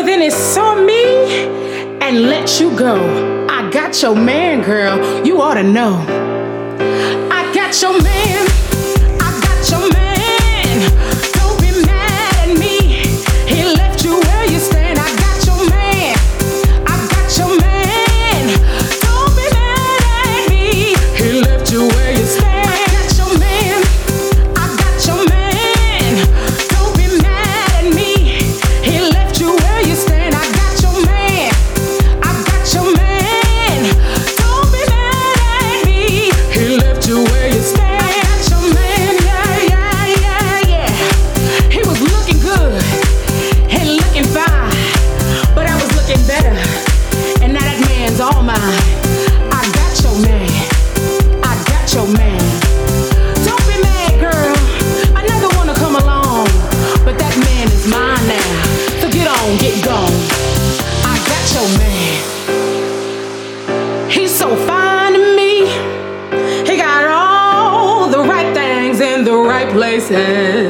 but then it saw me and let you go. I got your man, girl, you ought to know. I got your man. I got your man. said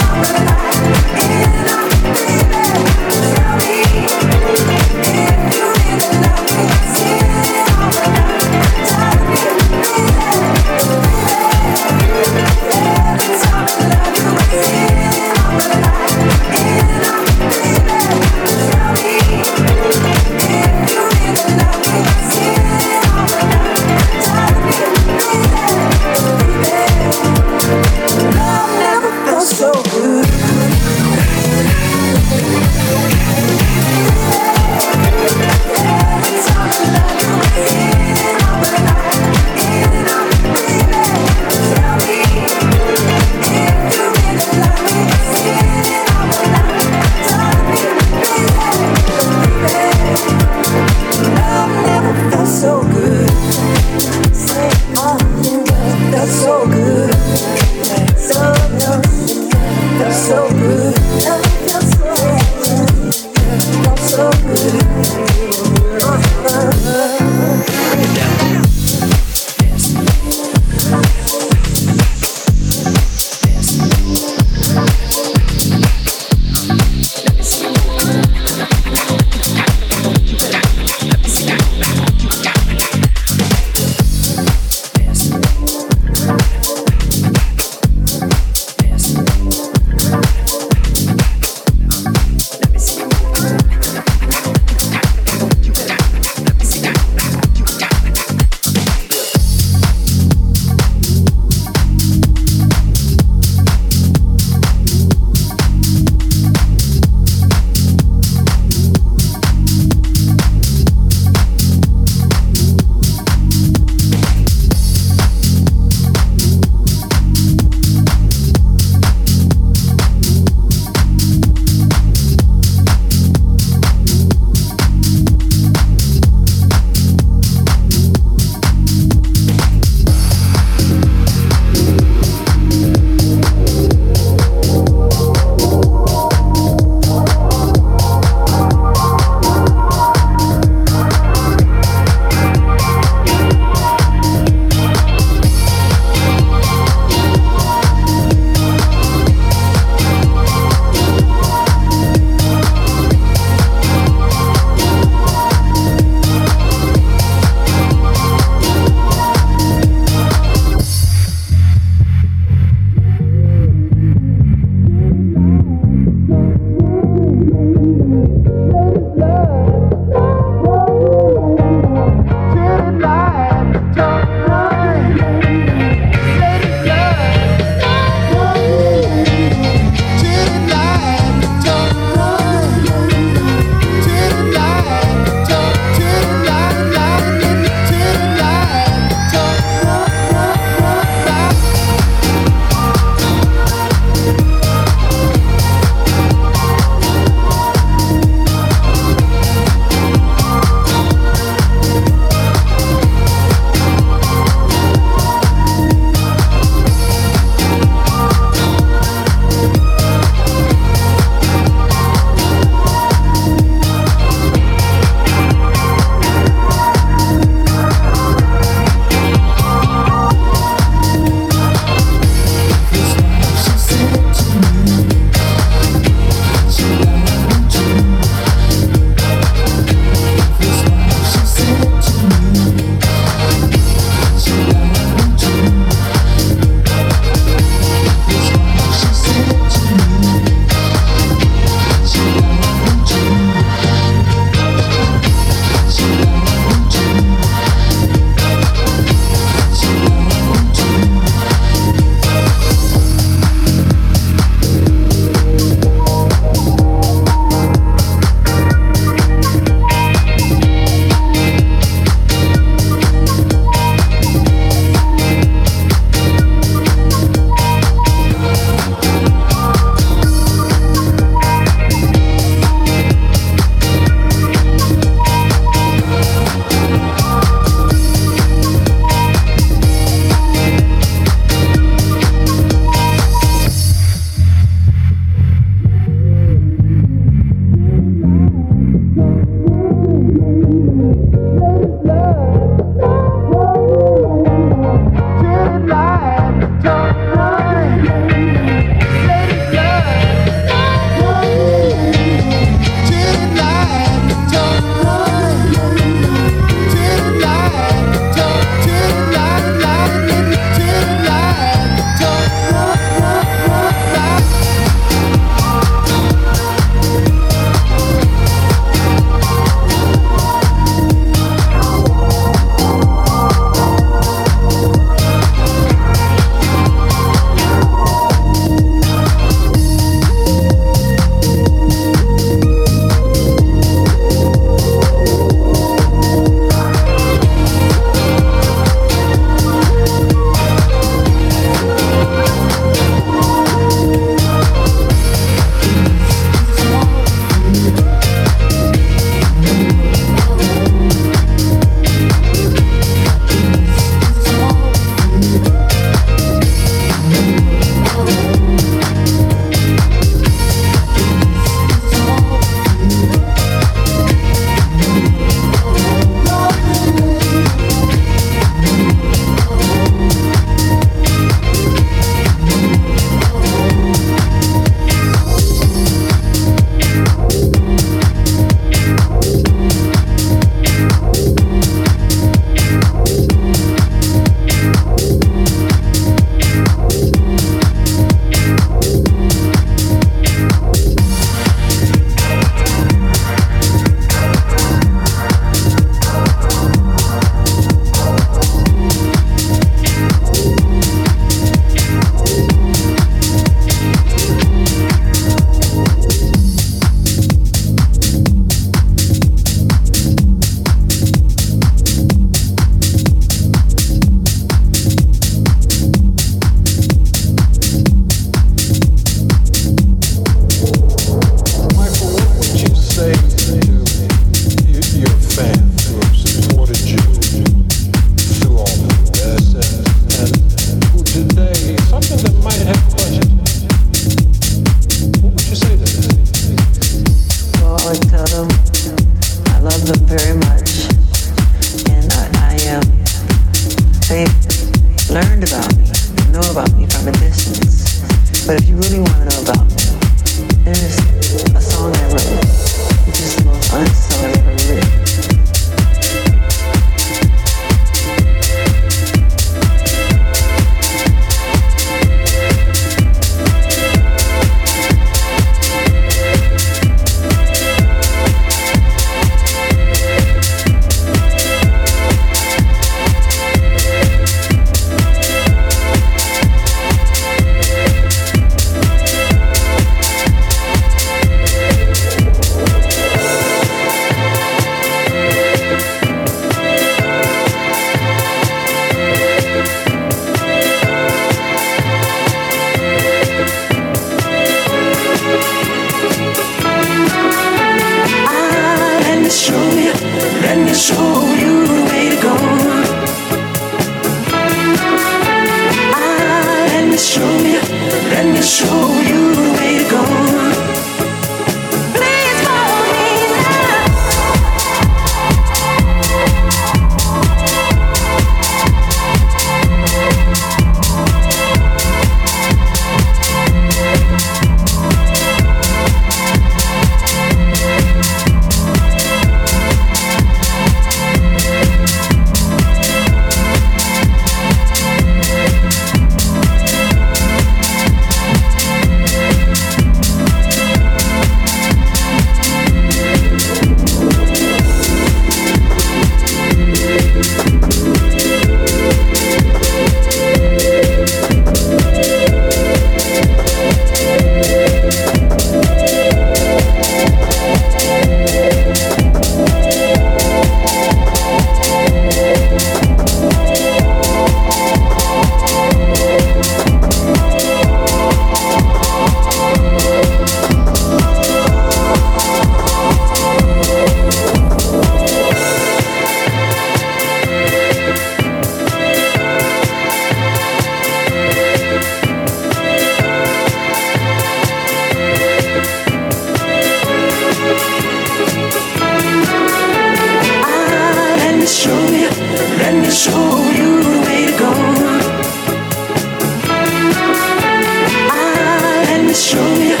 show you.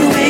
Come on.